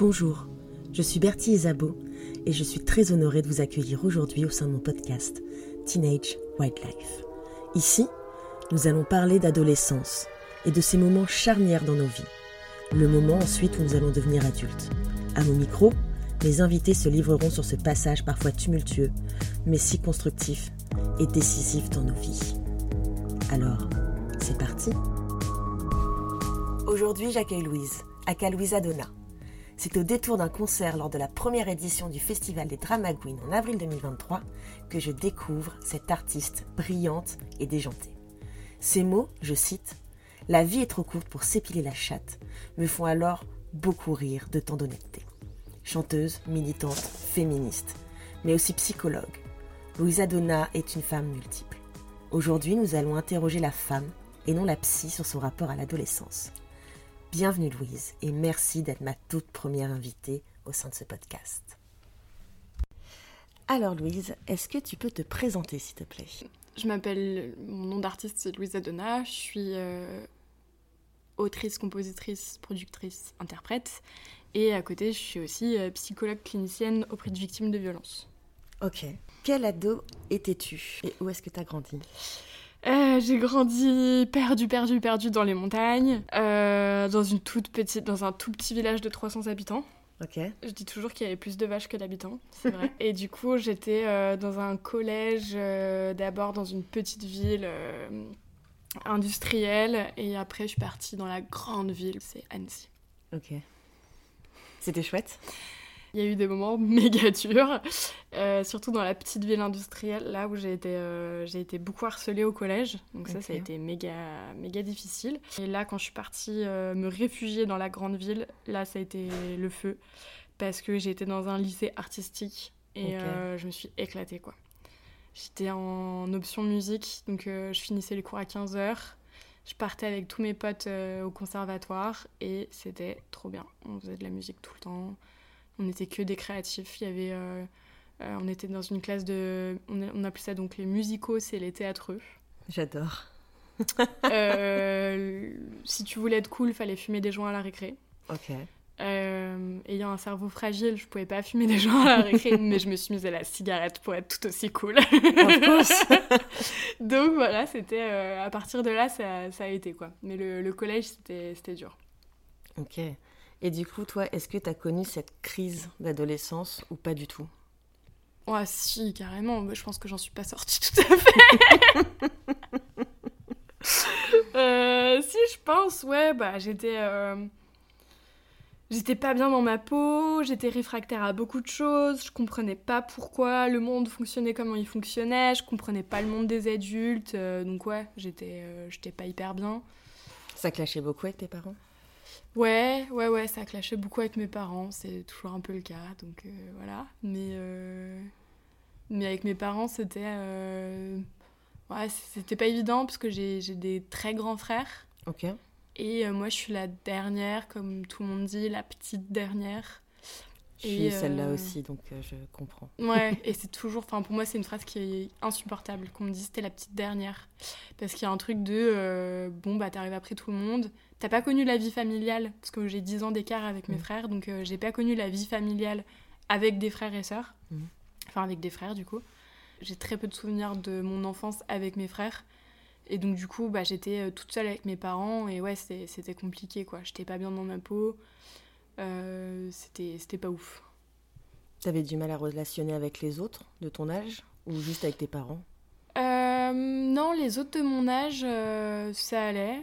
Bonjour, je suis Bertie Isabeau et je suis très honorée de vous accueillir aujourd'hui au sein de mon podcast Teenage Wildlife. Ici, nous allons parler d'adolescence et de ces moments charnières dans nos vies. Le moment ensuite où nous allons devenir adultes. À mon micro, mes invités se livreront sur ce passage parfois tumultueux, mais si constructif et décisif dans nos vies. Alors, c'est parti Aujourd'hui, j'accueille Louise, aka Louisa Donna. C'est au détour d'un concert lors de la première édition du Festival des Drama en avril 2023 que je découvre cette artiste brillante et déjantée. Ces mots, je cite, La vie est trop courte pour s'épiler la chatte, me font alors beaucoup rire de tant d'honnêteté. Chanteuse, militante, féministe, mais aussi psychologue, Louisa Donna est une femme multiple. Aujourd'hui, nous allons interroger la femme et non la psy sur son rapport à l'adolescence. Bienvenue Louise et merci d'être ma toute première invitée au sein de ce podcast. Alors Louise, est-ce que tu peux te présenter s'il te plaît? Je m'appelle, mon nom d'artiste c'est Louise Adona, je suis euh, autrice, compositrice, productrice, interprète et à côté je suis aussi euh, psychologue clinicienne auprès de victimes de violences. Ok. Quel ado étais-tu? Et où est-ce que tu as grandi? Euh, j'ai grandi perdu, perdu, perdu dans les montagnes, euh, dans une toute petite, dans un tout petit village de 300 habitants. Ok. Je dis toujours qu'il y avait plus de vaches que d'habitants, c'est vrai. et du coup, j'étais euh, dans un collège, d'abord dans une petite ville industrielle, et après, je suis partie dans la grande ville, c'est Annecy. Ok. C'était chouette? Il y a eu des moments méga durs, euh, surtout dans la petite ville industrielle, là où j'ai été, euh, j'ai été beaucoup harcelée au collège. Donc ça, ça a été méga, méga difficile. Et là, quand je suis partie euh, me réfugier dans la grande ville, là, ça a été le feu. Parce que j'étais dans un lycée artistique et je me suis éclatée, quoi. J'étais en option musique, donc je finissais les cours à 15h. Je partais avec tous mes potes au conservatoire et c'était trop bien. On faisait de la musique tout le temps on n'était que des créatifs. Il y avait, euh, euh, on était dans une classe de, on, appelait ça donc les musicaux, c'est les théâtreux. J'adore. Euh, si tu voulais être cool, fallait fumer des joints à la récré. Ok. ayant un cerveau fragile, je pouvais pas fumer des joints à la récré, mais je me suis mise à la cigarette pour être tout aussi cool. Donc voilà, c'était à partir de là, ça, ça, a été quoi. Mais le, le collège, c'était dur. Ok. Et du coup, toi, est-ce que tu as connu cette crise d'adolescence ou pas du tout? Ouais, si, carrément. Je pense que j'en suis pas sortie tout à fait. Euh, si, je pense, ouais, bah j'étais. Euh, j'étais pas bien dans ma peau, j'étais réfractaire à beaucoup de choses, je comprenais pas pourquoi le monde fonctionnait comme il fonctionnait, je comprenais pas le monde des adultes, euh, donc ouais, j'étais j'étais pas hyper bien. Ça clashait beaucoup avec tes parents? Ouais, ouais, ouais, ça clashait beaucoup avec mes parents, c'est toujours un peu le cas, donc euh, voilà. Mais, euh, mais avec mes parents, c'était. Euh, ouais, c'était pas évident parce que j'ai des très grands frères. Ok. Et moi, je suis la dernière, comme tout le monde dit, la petite dernière. Je suis celle-là aussi, donc je comprends. Ouais, et c'est toujours, enfin pour moi c'est une phrase qui est insupportable, qu'on me dise c'était la petite dernière. Parce qu'il y a un truc de, bon bah t'arrives après tout le monde, T'as pas connu la vie familiale, parce que j'ai 10 ans d'écart avec mes mm. frères, donc euh, j'ai pas connu la vie familiale avec des frères et sœurs. Mm. Enfin, avec des frères, du coup. J'ai très peu de souvenirs de mon enfance avec mes frères. Et donc, du coup, bah, j'étais euh, toute seule avec mes parents, et ouais, c'était compliqué, quoi. J'étais pas bien dans ma peau. Euh, c'était pas ouf. T'avais du mal à relationner avec les autres de ton âge, ou juste avec tes parents? Non, les autres de mon âge, ça allait.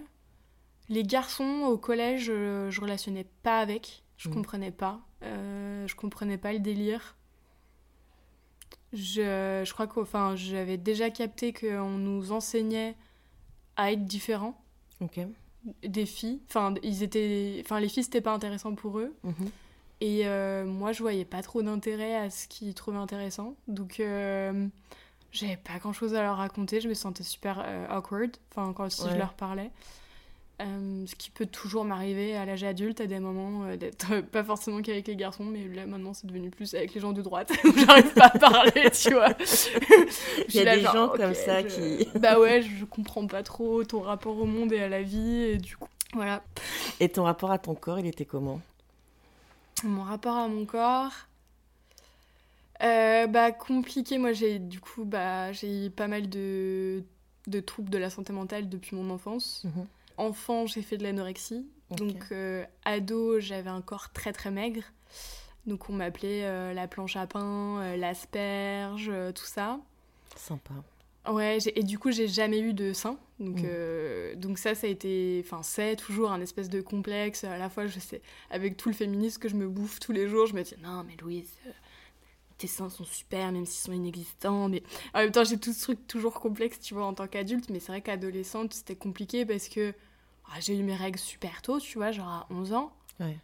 Les garçons au collège, je, relationnais pas avec. Je mm. comprenais pas. Euh, je comprenais pas le délire. Je, je crois que enfin, j'avais déjà capté qu'on nous enseignait à être différents. Ok. Des filles. Enfin, ils étaient, enfin, les filles, c'était pas intéressant pour eux. Mm-hmm. Et euh, moi, je voyais pas trop d'intérêt à ce qu'ils trouvaient intéressant. Donc, euh, j'avais pas grand chose à leur raconter. Je me sentais super euh, awkward. Enfin, quand si je leur parlais. Euh, ce qui peut toujours m'arriver à l'âge adulte à des moments euh, d'être pas forcément qu'avec les garçons mais là maintenant c'est devenu plus avec les gens de droite j'arrive pas à parler tu vois il y a des gens comme ça qui bah ouais je comprends pas trop ton rapport au monde et à la vie et du coup voilà et ton rapport à ton corps il était comment? Mon rapport à mon corps. Euh, bah compliqué, moi j'ai du coup bah j'ai pas mal de, de troubles de la santé mentale depuis mon enfance. Mhm. Enfant j'ai fait de l'anorexie, donc euh, ado j'avais un corps très très maigre, donc on m'appelait euh, la planche à pain, l'asperge, tout ça. Sympa. Ouais, et du coup, j'ai jamais eu de sein. Donc, mm. donc ça, ça a été. Enfin, c'est toujours un espèce de complexe. À la fois, je sais, avec tout le féminisme que je me bouffe tous les jours, je me dis non, mais Louise, tes seins sont super, même s'ils sont inexistants. Mais en même temps, j'ai tout ce truc toujours complexe, tu vois, en tant qu'adulte. Mais c'est vrai qu'adolescente, c'était compliqué parce que j'ai eu mes règles super tôt, tu vois, genre à 11 ans. Ouais.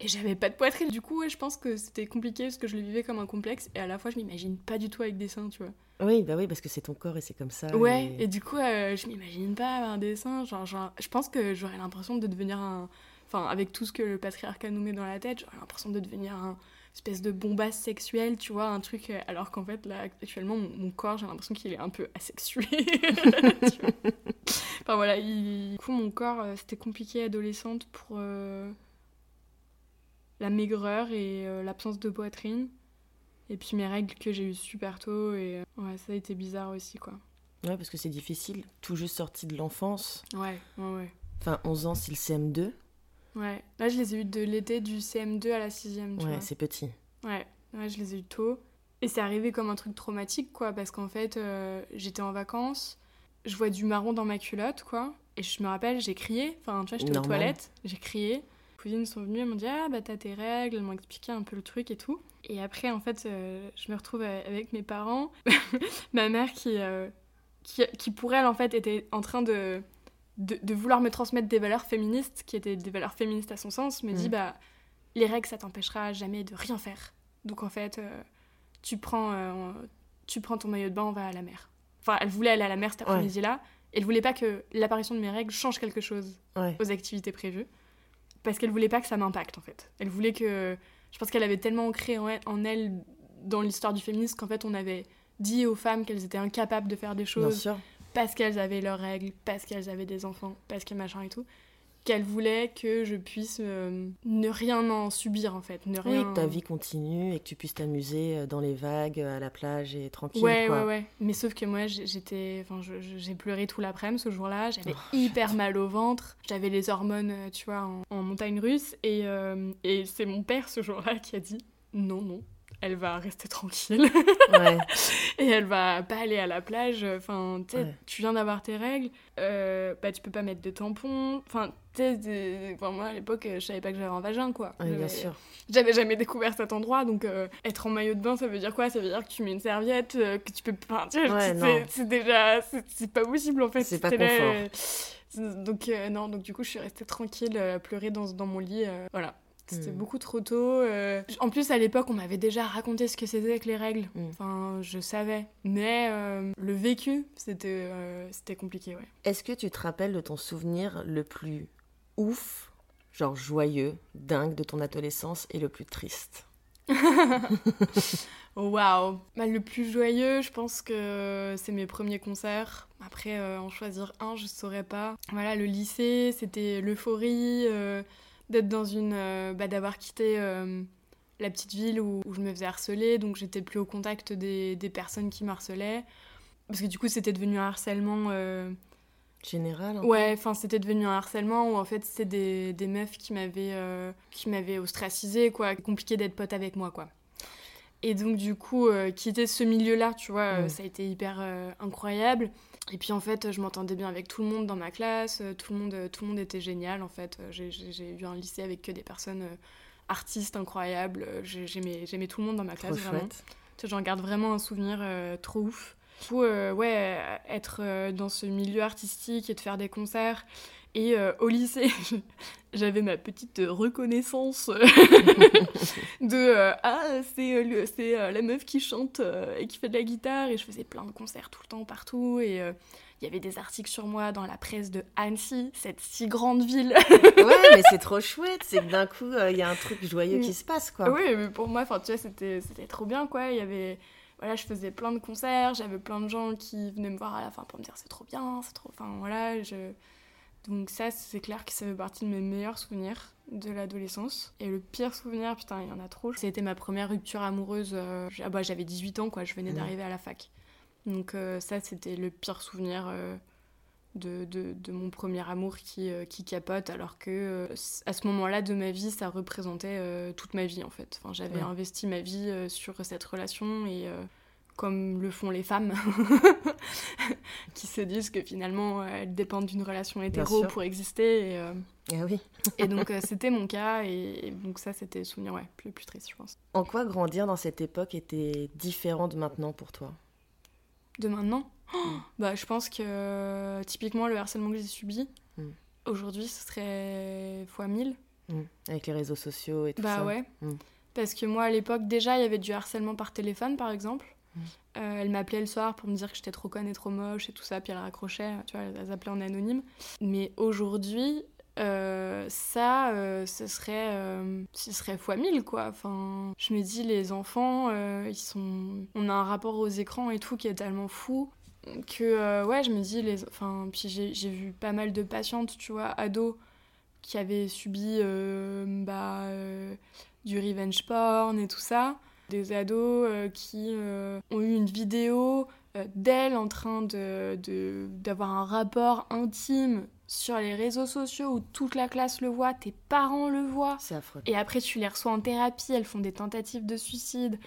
Et j'avais pas de poitrine. Du coup, ouais, je pense que c'était compliqué parce que je le vivais comme un complexe. Et à la fois, je m'imagine pas du tout avec des seins, tu vois. Oui, bah oui, parce que c'est ton corps et c'est comme ça. Ouais, et, du coup, euh, je m'imagine pas avoir des seins. Genre, genre, je pense que j'aurais l'impression de devenir un. Enfin, avec tout ce que le patriarcat nous met dans la tête, j'aurais l'impression de devenir un espèce de bombasse sexuelle, tu vois, un truc. Euh, alors qu'en fait, là, actuellement, mon, corps, j'ai l'impression qu'il est un peu asexué. enfin voilà, du coup, mon corps, euh, c'était compliqué adolescente pour euh, la maigreur et l'absence de poitrine. Et puis mes règles que j'ai eues super tôt, et ouais, ça a été bizarre aussi, quoi. Ouais, parce que c'est difficile, tout juste sorti de l'enfance. Ouais, ouais, ouais. Enfin, 11 ans, c'est le CM2. Ouais, là je les ai eu de l'été du CM2 à la 6ème. Ouais, c'est petit. Ouais. ouais, je les ai eu tôt. Et c'est arrivé comme un truc traumatique, quoi, parce qu'en fait, euh, j'étais en vacances, je vois du marron dans ma culotte, quoi. Et je me rappelle, j'ai crié, enfin, tu vois, j'étais aux toilettes, j'ai crié. Les cousines sont venues, elles m'ont dit Ah, bah t'as tes règles, elles m'ont expliqué un peu le truc et tout. Et après, en fait, euh, je me retrouve avec mes parents, ma mère qui, euh, qui, qui, pour elle, en fait, était en train de de, vouloir me transmettre des valeurs féministes, qui étaient des valeurs féministes à son sens, me dit mm. bah les règles ça t'empêchera jamais de rien faire. Donc en fait, euh, tu prends euh, tu prends ton maillot de bain, on va à la mer. Enfin, elle voulait aller à la mer cet après-midi-là. Elle voulait pas que l'apparition de mes règles change quelque chose aux activités prévues, parce qu'elle voulait pas que ça m'impacte en fait. Elle voulait que, je pense qu'elle avait tellement ancré en elle, dans l'histoire du féminisme qu'en fait on avait dit aux femmes qu'elles étaient incapables de faire des choses parce qu'elles avaient leurs règles, parce qu'elles avaient des enfants, parce que machin et tout, qu'elles voulaient que je puisse euh, ne rien en subir en fait. Ne rien... Oui, que ta vie continue et que tu puisses t'amuser euh, dans les vagues, à la plage et tranquille. Ouais, quoi. ouais, ouais. Mais sauf que moi, j'étais. Enfin, j'ai pleuré tout l'après-midi ce jour-là. J'avais oh, hyper mal au ventre. J'avais les hormones, euh, tu vois, en, en montagne russe. Et, et c'est mon père ce jour-là qui a dit non, non, elle va rester tranquille. et elle va pas aller à la plage. Enfin, tu tu viens d'avoir tes règles, euh, bah tu peux pas mettre de tampons. Enfin, sais, moi à l'époque, je savais pas que j'avais un vagin, quoi. bien sûr. J'avais jamais découvert cet endroit, donc euh, être en maillot de bain, ça veut dire quoi? Ça veut dire que tu mets une serviette, euh, que tu peux pas. c'est déjà. C'est pas possible en fait. C'est pas confort. donc, non, donc du coup, je suis restée tranquille, pleurer dans, dans mon lit. voilà. C'était hmm. beaucoup trop tôt. Euh. En plus, à l'époque, on m'avait déjà raconté ce que c'était avec les règles. Hmm. Enfin, je savais. Mais euh, le vécu, c'était euh, c'était compliqué, ouais. Est-ce que tu te rappelles de ton souvenir le plus ouf, genre joyeux, dingue de ton adolescence et le plus triste? Waouh bah, Le plus joyeux, je pense que c'est mes premiers concerts. Après, en choisir un, je saurais pas. Voilà, le lycée, c'était l'euphorie d'être dans une. Euh, bah, d'avoir quitté euh, la petite ville où, je me faisais harceler, donc j'étais plus au contact des, des personnes qui m'harcelaient. Parce que du coup, c'était devenu un harcèlement. Euh, Général Ouais, enfin, c'était devenu un harcèlement où en fait, c'était des, des meufs qui m'avaient qui m'avaient ostracisé, quoi. Compliqué d'être pote avec moi, quoi. Et donc, du coup, quitter ce milieu-là, tu vois, ça a été hyper incroyable. Et puis en fait, je m'entendais bien avec tout le monde dans ma classe, euh, tout le monde, euh, tout le monde était génial en fait. Euh, j'ai eu un lycée avec que des personnes artistes incroyables, j'aimais tout le monde dans ma classe vraiment. J'en garde vraiment un souvenir trop ouf. Du coup, ouais, être dans ce milieu artistique et de faire des concerts. Et au lycée, j'avais ma petite reconnaissance de ah c'est c'est la meuf qui chante et qui fait de la guitare et je faisais plein de concerts tout le temps partout et il y avait des articles sur moi dans la presse de Annecy, cette si grande ville. ouais, mais c'est trop chouette, c'est que d'un coup il y a un truc joyeux qui se passe quoi. Oui, mais pour moi, enfin tu vois, c'était c'était trop bien quoi. Il y avait voilà, je faisais plein de concerts, j'avais plein de gens qui venaient me voir à la fin pour me dire c'est trop bien, c'est trop, enfin voilà, je Donc ça, c'est clair que ça fait partie de mes meilleurs souvenirs de l'adolescence. Et le pire souvenir, putain, il y en a trop. C'était ma première rupture amoureuse. Euh, ah bah, j'avais 18 ans, quoi. Je venais mmh. d'arriver à la fac. Donc euh, ça, c'était le pire souvenir euh, de, de, de, mon premier amour qui, qui capote, alors que à ce moment-là de ma vie, ça représentait toute ma vie, en fait. Enfin, j'avais investi ma vie sur cette relation et comme le font les femmes, qui se disent que finalement elles dépendent d'une relation hétéro pour exister. Et, euh, ah oui. et donc euh, c'était mon cas, et, donc ça c'était le souvenir ouais, le plus triste, je pense. En quoi grandir dans cette époque était différent de maintenant pour toi? De maintenant? Mm. bah, Je pense que typiquement le harcèlement que j'ai subi, mm. aujourd'hui ce serait fois 1000. Mm. Avec les réseaux sociaux et tout bah, ça. Bah ouais. Parce que moi à l'époque déjà il y avait du harcèlement par téléphone par exemple. Euh, elle m'appelait le soir pour me dire que j'étais trop conne et trop moche et tout ça, puis elle raccrochait, tu vois, elle appelait en anonyme. Mais aujourd'hui, euh, ça, euh, ce serait, ce serait fois mille, quoi. Enfin, je me dis, les enfants, ils sont, on a un rapport aux écrans et tout qui est tellement fou que, ouais, je me dis, les, enfin, puis j'ai vu pas mal de patientes, tu vois, ados, qui avaient subi, bah, du revenge porn et tout ça des ados euh, qui euh, ont eu une vidéo euh, d'elle en train de, d'avoir un rapport intime sur les réseaux sociaux où toute la classe le voit, tes parents le voient. C'est affreux. Et après, tu les reçois en thérapie, elles font des tentatives de suicide.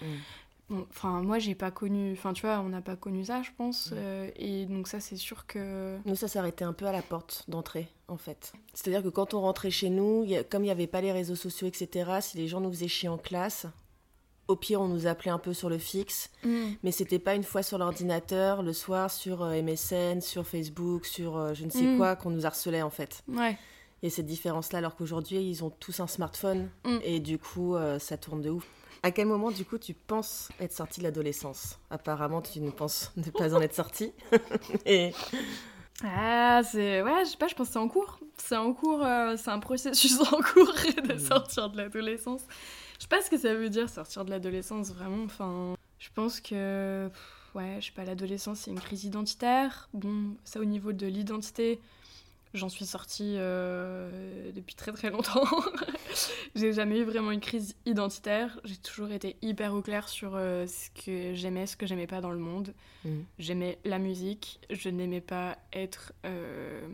Mm. enfin, moi, j'ai pas connu. Enfin, tu vois, on n'a pas connu ça, je pense. Mm. et donc, ça, c'est sûr que. Nous, ça s'arrêtait un peu à la porte d'entrée, en fait. C'est-à-dire que quand on rentrait chez nous, comme il n'y avait pas les réseaux sociaux, etc., si les gens nous faisaient chier en classe, au pire, on nous appelait un peu sur le fixe, mm. mais c'était pas une fois sur l'ordinateur, le soir sur euh, MSN, sur Facebook, sur euh, je ne sais mm. quoi, qu'on nous harcelait en fait. Ouais. Et cette différence-là, alors qu'aujourd'hui, ils ont tous un smartphone mm. et du coup, euh, ça tourne de ouf. À quel moment, du coup, tu penses être sortie de l'adolescence? Apparemment, tu ne penses ne pas en être sortie. et... Ah, c'est. Ouais, je sais pas, je pense que c'est en cours. C'est en cours, c'est un processus en cours de sortir de l'adolescence. Je sais pas ce que ça veut dire sortir de l'adolescence vraiment. Enfin, je pense que ouais, je sais pas, l'adolescence c'est une crise identitaire. Bon, ça au niveau de l'identité, j'en suis sortie euh, depuis très très longtemps. j'ai jamais eu vraiment une crise identitaire. J'ai toujours été hyper au clair sur euh, ce que j'aimais, ce que j'aimais pas dans le monde. Mmh. J'aimais la musique. Je n'aimais pas être euh,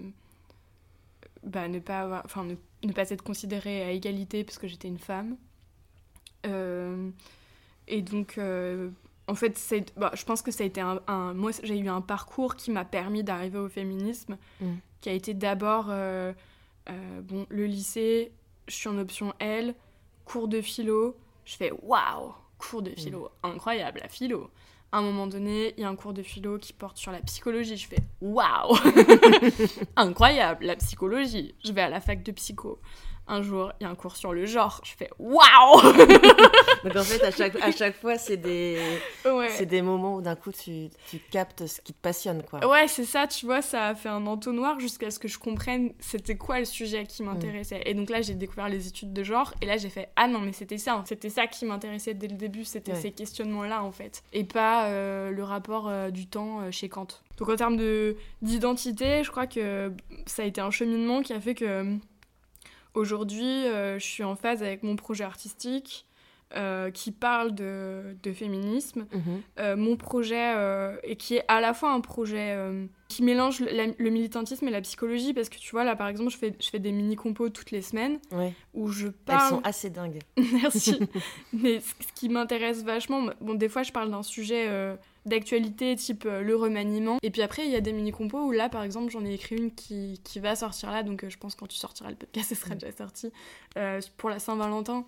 bah, ne pas avoir, enfin ne, ne, pas être considérée à égalité parce que j'étais une femme. Euh, et donc, euh, en fait, bah, je pense que ça a été un. moi, j'ai eu un parcours qui m'a permis d'arriver au féminisme, mm. qui a été d'abord euh, bon, le lycée, je suis en option L, cours de philo, je fais waouh, cours de philo, mm. incroyable, la philo. À un moment donné, il y a un cours de philo qui porte sur la psychologie. Je fais waouh Incroyable, la psychologie. Je vais à la fac de psycho un jour, il y a un cours sur le genre. Je fais waouh Donc en fait, à chaque, à chaque fois, c'est des, c'est des moments où d'un coup, tu, tu, captes ce qui te passionne. quoi. Ouais, c'est ça, tu vois, ça a fait un entonnoir jusqu'à ce que je comprenne c'était quoi le sujet qui m'intéressait. Et donc là, j'ai découvert les études de genre. Et là, j'ai fait ah non, mais c'était ça. C'était ça qui m'intéressait dès le début. C'était ces questionnements-là, en fait. Et pas euh, le rapport euh, du temps euh, chez Kant. Donc en termes d'identité, je crois que ça a été un cheminement qui a fait que Aujourd'hui, euh, je suis en phase avec mon projet artistique euh, qui parle de, féminisme. Mhm. Euh, mon projet, et qui est à la fois un projet qui mélange le, militantisme et la psychologie, parce que tu vois, là par exemple, je fais, je fais des mini-compos toutes les semaines où je parle. Elles sont assez dingues. Merci. Mais ce qui m'intéresse vachement, bon, des fois je parle d'un sujet d'actualité type euh, le remaniement. Et puis après, il y a des mini-compos où là, par exemple, j'en ai écrit une qui, qui, va sortir là, donc euh, je pense quand tu sortiras le podcast, ce sera déjà sorti, euh, pour la Saint-Valentin,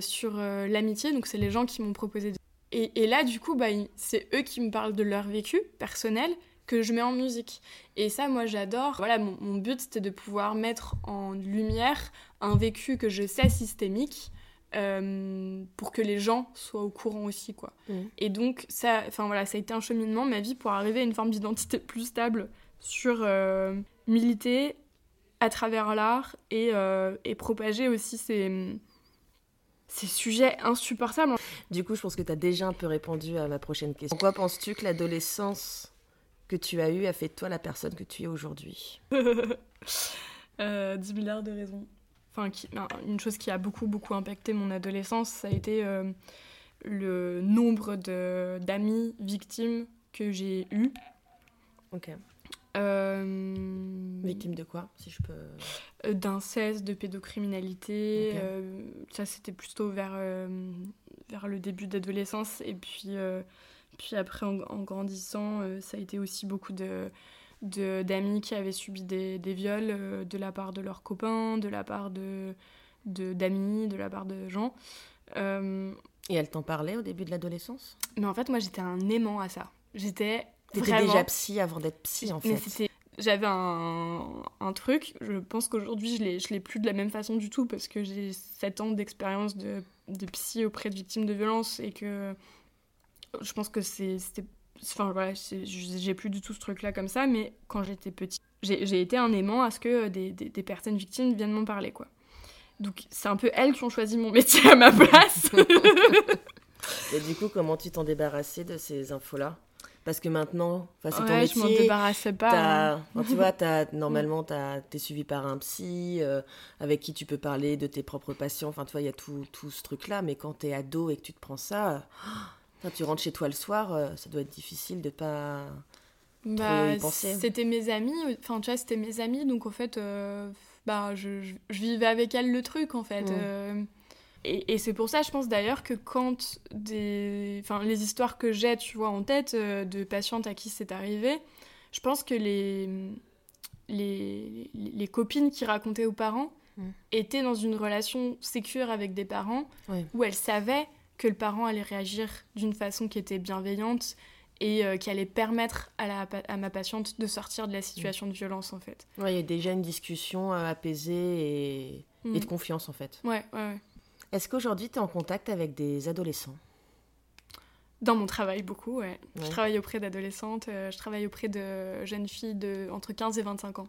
sur l'amitié. Donc c'est les gens qui m'ont proposé. Et, et, là, du coup, bah, c'est eux qui me parlent de leur vécu personnel que je mets en musique. Et ça, moi, j'adore. Voilà, mon, mon but, c'était de pouvoir mettre en lumière un vécu que je sais systémique, euh, pour que les gens soient au courant aussi quoi. Mm. Et donc ça enfin voilà, ça a été un cheminement ma vie pour arriver à une forme d'identité plus stable sur euh, militer à travers l'art et, euh, et, propager aussi ces ces sujets insupportables. Du coup, je pense que tu as déjà un peu répondu à ma prochaine question. Pourquoi penses-tu que l'adolescence que tu as eu a fait de toi la personne que tu es aujourd'hui? Euh, 10 milliards de raisons. Enfin, une chose qui a beaucoup, beaucoup impacté mon adolescence, ça a été euh, le nombre d'amis victimes que j'ai eu. Ok. Euh, victimes de quoi, si je peux euh, D'inceste, de pédocriminalité. ça, c'était plutôt vers, vers le début d'adolescence. Et puis, puis après, en, en grandissant, ça a été aussi beaucoup de d'amis qui avaient subi des, des viols euh, de la part de leurs copains, de la part de d'amis, de, la part de gens. Euh, Et elle t'en parlait au début de l'adolescence? Mais en fait, moi, j'étais un aimant à ça. J'étais T'étais déjà psy avant d'être psy, en fait. J'avais un, un, truc, je pense qu'aujourd'hui, je ne l'ai plus de la même façon du tout parce que j'ai 7 ans d'expérience de, de psy auprès de victimes de violences et que je pense que c'était Enfin voilà, j'ai plus du tout ce truc-là comme ça, mais quand j'étais petite, j'ai été un aimant à ce que des, des, personnes victimes viennent m'en parler, quoi. Donc c'est un peu elles qui ont choisi mon métier à ma place. Et du coup, comment tu t'en débarrassais de ces infos-là? Parce que maintenant, c'est ton métier. je m'en débarrassais pas. Hein. tu vois, as, normalement, tu es suivi par un psy euh, avec qui tu peux parler de tes propres patients. Enfin, tu vois, il y a tout, tout ce truc-là. Mais quand tu es ado et que tu te prends ça, quand tu rentres chez toi le soir, euh, ça doit être difficile de pas bah, y penser. C'était mes amis, enfin tu vois, c'était mes amis, donc en fait, euh, bah, je, je, vivais avec elles le truc en fait. Euh. et, et c'est pour ça, je pense d'ailleurs que quand des, enfin les histoires que j'ai, tu vois, en tête de patientes à qui c'est arrivé, je pense que les les, les copines qui racontaient aux parents mm. étaient dans une relation sécure avec des parents où elles savaient que le parent allait réagir d'une façon qui était bienveillante et euh, qui allait permettre à, la, à ma patiente de sortir de la situation de violence en fait. Ouais, il y a déjà une discussion euh, apaisée et, et, de mm. confiance en fait. Ouais, ouais, ouais. Est-ce qu'aujourd'hui tu es en contact avec des adolescents? Dans mon travail, beaucoup, ouais. Je travaille auprès d'adolescentes, euh, je travaille auprès de jeunes filles de entre 15 et 25 ans.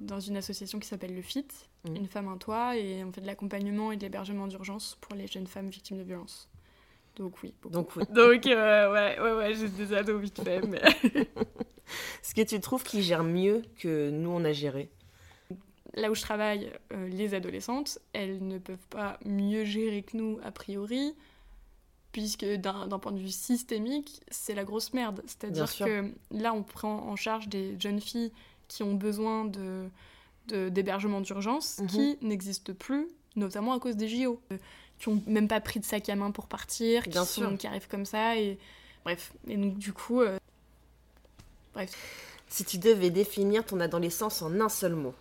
Dans une association qui s'appelle le FIT, Mm. Une femme, un toit, et on fait de l'accompagnement et de l'hébergement d'urgence pour les jeunes femmes victimes de violences. Donc oui. Donc oui. Donc euh, ouais, ouais, ouais, j'ai des ados vite fait, mais... Est-ce que tu trouves qu'ils gèrent mieux que nous, on a géré? Là où je travaille, euh, les adolescentes, elles ne peuvent pas mieux gérer que nous, a priori, puisque d'un point de vue systémique, c'est la grosse merde. C'est-à-dire que là, on prend en charge des jeunes filles qui ont besoin de d'hébergement d'urgence mhm. qui n'existent plus, notamment à cause des JO, euh, qui ont même pas pris de sac à main pour partir, qui, sont, qui arrivent comme ça, et bref. Et donc du coup, euh, bref. Si tu devais définir ton adolescence en un seul mot,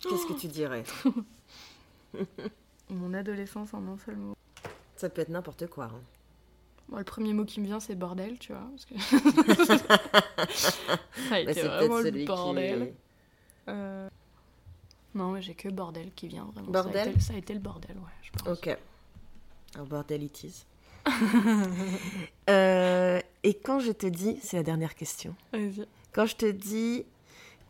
qu'est-ce que tu dirais? Mon adolescence en un seul mot. Ça peut être n'importe quoi. Hein. Le premier mot qui me vient, c'est bordel, tu vois. Parce que... ça a été vraiment le bordel. Euh, non, j'ai que bordel qui vient vraiment. Bordel ça a, été, le bordel, ouais, je pense. Ok. Un bordel it is. Euh, et quand je te dis, c'est la dernière question. Quand je te dis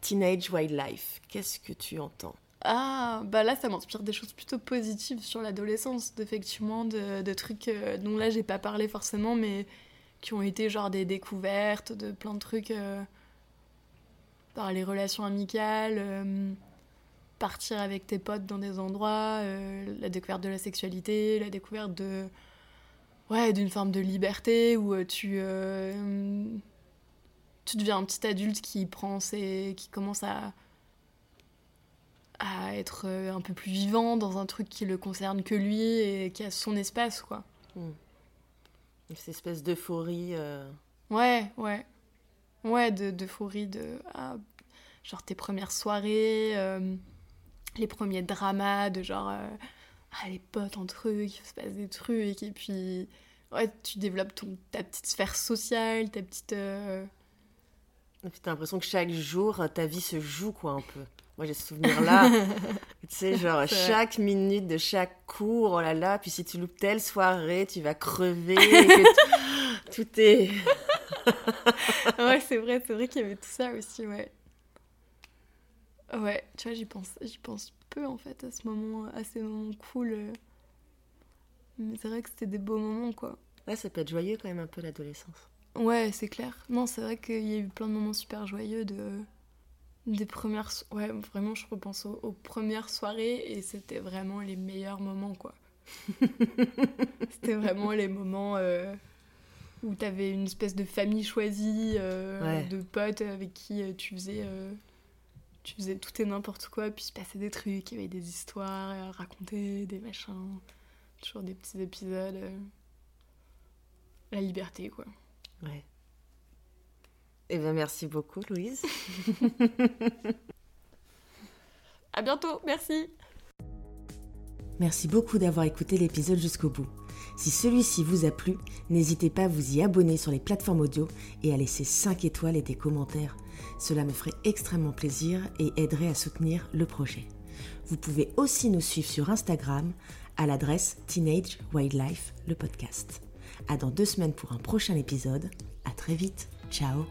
teenage wildlife, qu'est-ce que tu entends? Ah, bah là, ça m'inspire des choses plutôt positives sur l'adolescence, effectivement, de, trucs euh, dont là, j'ai pas parlé forcément, mais qui ont été genre des découvertes, de plein de trucs par les relations amicales, euh, partir avec tes potes dans des endroits, euh, la découverte de la sexualité, la découverte de ouais d'une forme de liberté où euh, tu tu deviens un petit adulte qui prend ses qui commence à à être un peu plus vivant dans un truc qui le concerne que lui et qui a son espace quoi. Hmm. Cette espèce d'euphorie. Ouais, ouais. Ouais, d'euphorie, de, de ah, genre tes premières soirées, euh, les premiers dramas, de genre euh, ah, les potes entre eux, il se passe des trucs, et puis ouais, tu développes ton, ta petite sphère sociale, ta petite. Euh... T'as l'impression que chaque jour, ta vie se joue, quoi, un peu. Moi, j'ai ce souvenir-là. tu sais, genre, chaque minute de chaque cours, oh là là, puis si tu loupes telle soirée, tu vas crever. tout est. ouais, c'est vrai, c'est vrai qu'il y avait tout ça aussi, ouais. Ouais, tu vois, j'y pense, j'y pense peu en fait à ce moment, à ces moments cool. Euh. Mais c'est vrai que c'était des beaux moments quoi. Ouais, ça peut être joyeux quand même un peu l'adolescence. Ouais, c'est clair. Non, c'est vrai qu'il y a eu plein de moments super joyeux de des premières ouais vraiment je repense aux, premières soirées et c'était vraiment les meilleurs moments quoi. C'était vraiment les moments euh, où t'avais une espèce de famille choisie euh, de potes avec qui euh, tu faisais tu faisais tout et n'importe quoi puis se passait des trucs il y avait des histoires à raconter des machins toujours des petits épisodes la liberté quoi ouais eh bien, merci beaucoup, Louise. à bientôt, merci. Merci beaucoup d'avoir écouté l'épisode jusqu'au bout. Si celui-ci vous a plu, n'hésitez pas à vous y abonner sur les plateformes audio et à laisser 5 étoiles et des commentaires. Cela me ferait extrêmement plaisir et aiderait à soutenir le projet. Vous pouvez aussi nous suivre sur Instagram à l'adresse Teenage Wildlife, le podcast. À dans deux semaines pour un prochain épisode. À très vite. Ciao